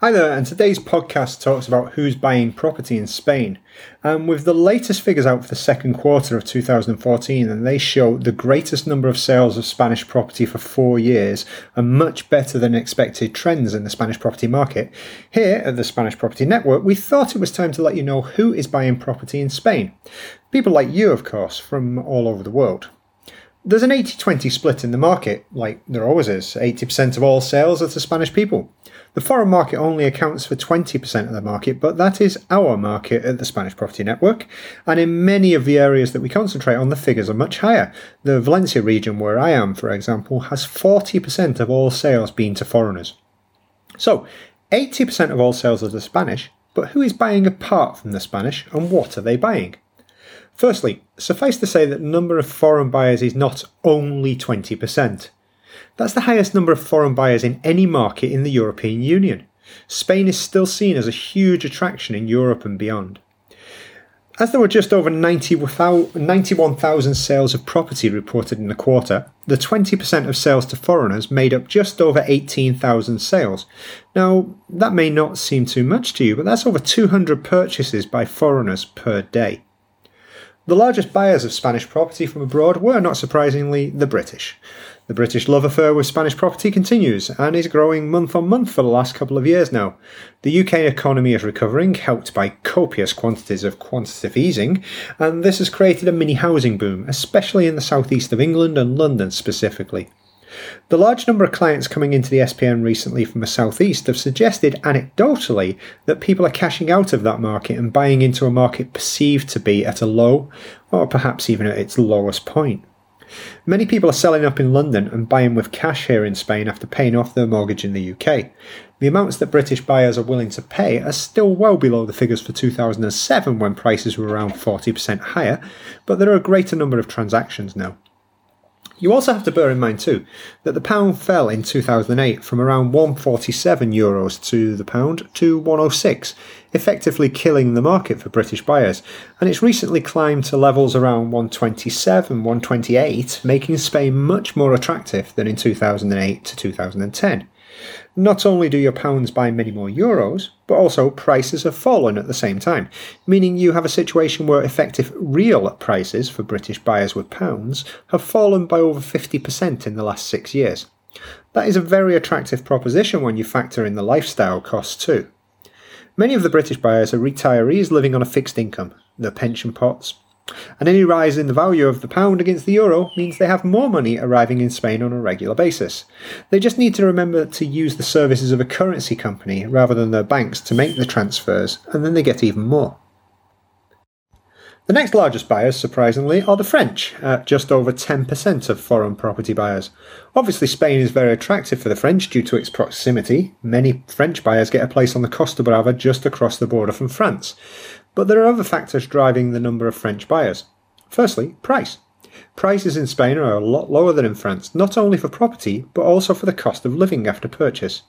Hi there, and today's podcast talks about who's buying property in Spain. And with the latest figures out for the second quarter of 2014, and they show the greatest number of sales of Spanish property for four years and much better than expected trends in the Spanish property market. Here at the Spanish Property Network, we thought it was time to let you know who is buying property in Spain. People like you, of course, from all over the world. There's an 80 20 split in the market, like there always is. 80% of all sales are to Spanish people. The foreign market only accounts for 20% of the market, but that is our market at the Spanish Property Network. And in many of the areas that we concentrate on, the figures are much higher. The Valencia region, where I am, for example, has 40% of all sales being to foreigners. So, 80% of all sales are to Spanish, but who is buying apart from the Spanish and what are they buying? Firstly, suffice to say that the number of foreign buyers is not only 20%. That's the highest number of foreign buyers in any market in the European Union. Spain is still seen as a huge attraction in Europe and beyond. As there were just over 91,000 sales of property reported in the quarter, the 20% of sales to foreigners made up just over 18,000 sales. Now, that may not seem too much to you, but that's over 200 purchases by foreigners per day. The largest buyers of Spanish property from abroad were, not surprisingly, the British. The British love affair with Spanish property continues and is growing month on month for the last couple of years now. The UK economy is recovering, helped by copious quantities of quantitative easing, and this has created a mini housing boom, especially in the southeast of England and London specifically. The large number of clients coming into the SPN recently from the southeast have suggested anecdotally that people are cashing out of that market and buying into a market perceived to be at a low, or perhaps even at its lowest point. Many people are selling up in London and buying with cash here in Spain after paying off their mortgage in the UK. The amounts that British buyers are willing to pay are still well below the figures for 2007 when prices were around 40% higher, but there are a greater number of transactions now. You also have to bear in mind too that the pound fell in 2008 from around 147 euros to the pound to 106, effectively killing the market for British buyers, and it's recently climbed to levels around 127, 128, making Spain much more attractive than in 2008 to 2010. Not only do your pounds buy many more euros, but also prices have fallen at the same time, meaning you have a situation where effective real prices for British buyers with pounds have fallen by over 50% in the last six years. That is a very attractive proposition when you factor in the lifestyle costs too. Many of the British buyers are retirees living on a fixed income, their pension pots, and any rise in the value of the pound against the euro means they have more money arriving in Spain on a regular basis. They just need to remember to use the services of a currency company rather than their banks to make the transfers, and then they get even more. The next largest buyers, surprisingly, are the French, at just over 10% of foreign property buyers. Obviously, Spain is very attractive for the French due to its proximity. Many French buyers get a place on the Costa Brava just across the border from France. But there are other factors driving the number of French buyers. Firstly, price. Prices in Spain are a lot lower than in France, not only for property, but also for the cost of living after purchase.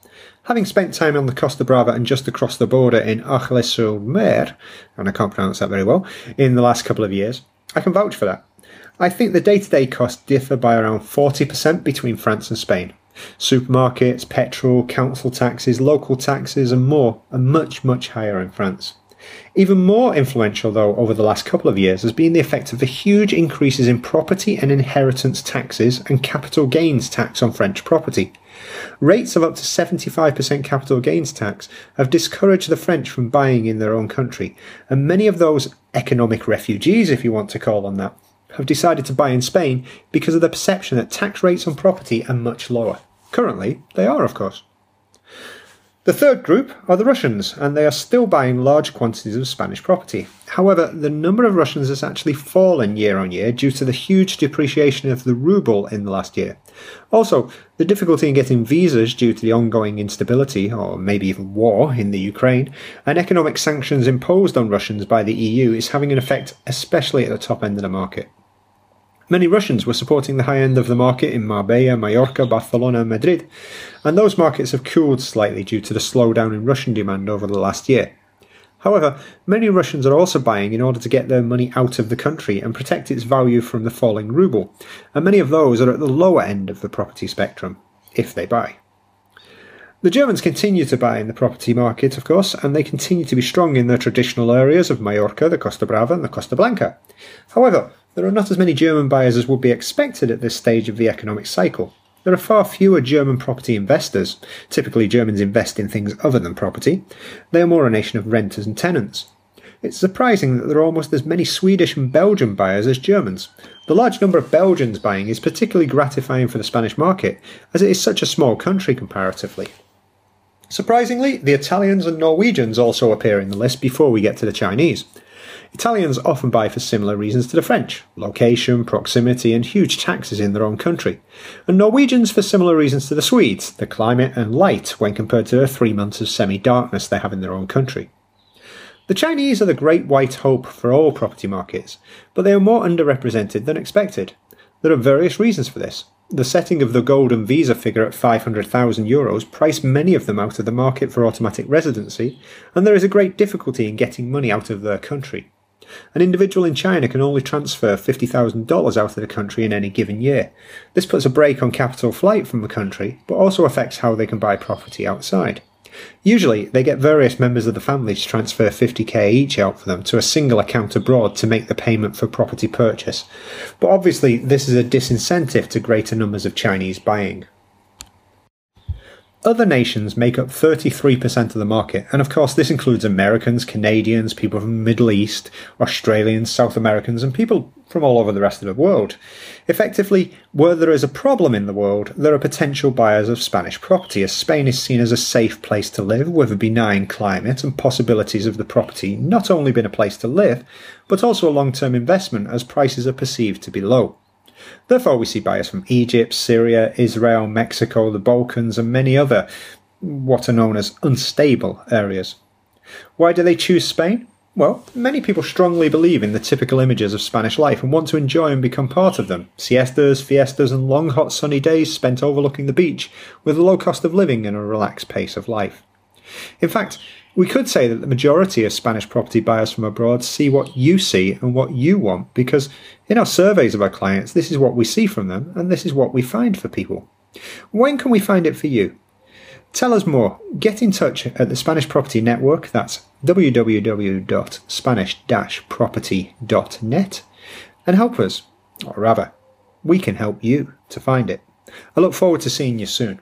Having spent time on the Costa Brava and just across the border in Argelès-sur-Mer, and I can't pronounce that very well, in the last couple of years, I can vouch for that. I think the day to day costs differ by around 40% between France and Spain. Supermarkets, petrol, council taxes, local taxes, and more are much, much higher in France. Even more influential, though, over the last couple of years has been the effect of the huge increases in property and inheritance taxes and capital gains tax on French property. Rates of up to 75% capital gains tax have discouraged the French from buying in their own country, and many of those economic refugees, if you want to call them that, have decided to buy in Spain because of the perception that tax rates on property are much lower. Currently, they are, of course. The third group are the Russians, and they are still buying large quantities of Spanish property. However, the number of Russians has actually fallen year on year due to the huge depreciation of the ruble in the last year. Also, the difficulty in getting visas due to the ongoing instability, or maybe even war, in the Ukraine, and economic sanctions imposed on Russians by the EU is having an effect, especially at the top end of the market. Many Russians were supporting the high end of the market in Marbella, Mallorca, Barcelona, and Madrid, and those markets have cooled slightly due to the slowdown in Russian demand over the last year. However, many Russians are also buying in order to get their money out of the country and protect its value from the falling ruble, and many of those are at the lower end of the property spectrum, if they buy. The Germans continue to buy in the property market, of course, and they continue to be strong in their traditional areas of Mallorca, the Costa Brava, and the Costa Blanca. However, there are not as many German buyers as would be expected at this stage of the economic cycle. There are far fewer German property investors. Typically, Germans invest in things other than property. They are more a nation of renters and tenants. It's surprising that there are almost as many Swedish and Belgian buyers as Germans. The large number of Belgians buying is particularly gratifying for the Spanish market, as it is such a small country comparatively. Surprisingly, the Italians and Norwegians also appear in the list before we get to the Chinese. Italians often buy for similar reasons to the French location, proximity, and huge taxes in their own country. And Norwegians for similar reasons to the Swedes the climate and light when compared to the three months of semi darkness they have in their own country. The Chinese are the great white hope for all property markets, but they are more underrepresented than expected. There are various reasons for this. The setting of the golden visa figure at 500,000 euros priced many of them out of the market for automatic residency, and there is a great difficulty in getting money out of their country. An individual in China can only transfer $50,000 out of the country in any given year. This puts a brake on capital flight from the country, but also affects how they can buy property outside. Usually, they get various members of the family to transfer 50k each out for them to a single account abroad to make the payment for property purchase. But obviously, this is a disincentive to greater numbers of Chinese buying. Other nations make up 33% of the market, and of course, this includes Americans, Canadians, people from the Middle East, Australians, South Americans, and people from all over the rest of the world. Effectively, where there is a problem in the world, there are potential buyers of Spanish property, as Spain is seen as a safe place to live with a benign climate and possibilities of the property not only being a place to live, but also a long term investment as prices are perceived to be low. Therefore, we see buyers from Egypt, Syria, Israel, Mexico, the Balkans, and many other what are known as unstable areas. Why do they choose Spain? Well, many people strongly believe in the typical images of Spanish life and want to enjoy and become part of them. Siestas, fiestas, and long hot sunny days spent overlooking the beach, with a low cost of living and a relaxed pace of life. In fact, we could say that the majority of Spanish property buyers from abroad see what you see and what you want because in our surveys of our clients, this is what we see from them and this is what we find for people. When can we find it for you? Tell us more. Get in touch at the Spanish Property Network, that's www.spanish-property.net, and help us, or rather, we can help you to find it. I look forward to seeing you soon.